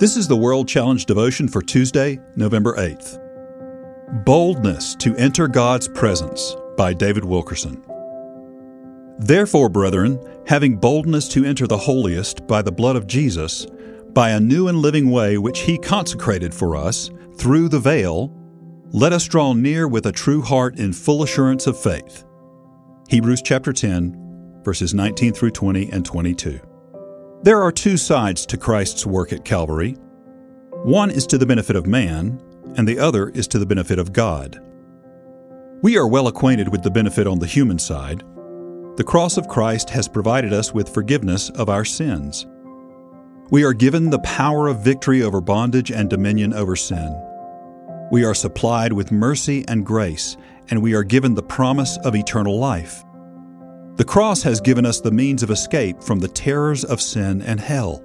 This is the World Challenge devotion for Tuesday, November 8th. Boldness to Enter God's Presence by David Wilkerson. Therefore, brethren, having boldness to enter the holiest by the blood of Jesus, by a new and living way which he consecrated for us, through the veil, let us draw near with a true heart in full assurance of faith. Hebrews chapter 10, verses 19 through 20 and 22. There are two sides to Christ's work at Calvary. One is to the benefit of man, and the other is to the benefit of God. We are well acquainted with the benefit on the human side. The cross of Christ has provided us with forgiveness of our sins. We are given the power of victory over bondage and dominion over sin. We are supplied with mercy and grace, and we are given the promise of eternal life. The cross has given us the means of escape from the terrors of sin and hell.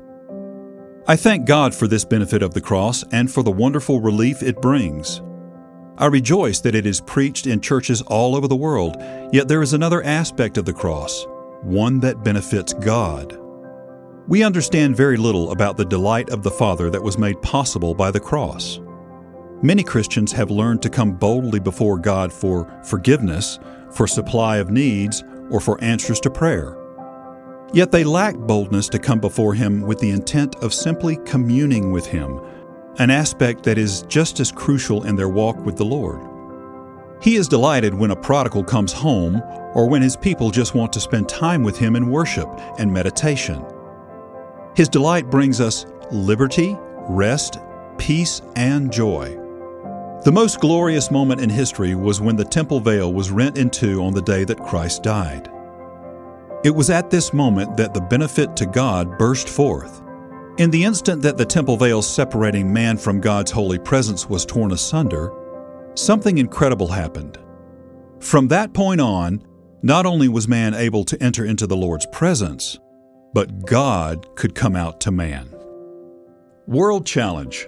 I thank God for this benefit of the cross and for the wonderful relief it brings. I rejoice that it is preached in churches all over the world, yet there is another aspect of the cross, one that benefits God. We understand very little about the delight of the Father that was made possible by the cross. Many Christians have learned to come boldly before God for forgiveness, for supply of needs, or for answers to prayer. Yet they lack boldness to come before Him with the intent of simply communing with Him, an aspect that is just as crucial in their walk with the Lord. He is delighted when a prodigal comes home or when his people just want to spend time with Him in worship and meditation. His delight brings us liberty, rest, peace, and joy. The most glorious moment in history was when the temple veil was rent in two on the day that Christ died. It was at this moment that the benefit to God burst forth. In the instant that the temple veil separating man from God's holy presence was torn asunder, something incredible happened. From that point on, not only was man able to enter into the Lord's presence, but God could come out to man. World Challenge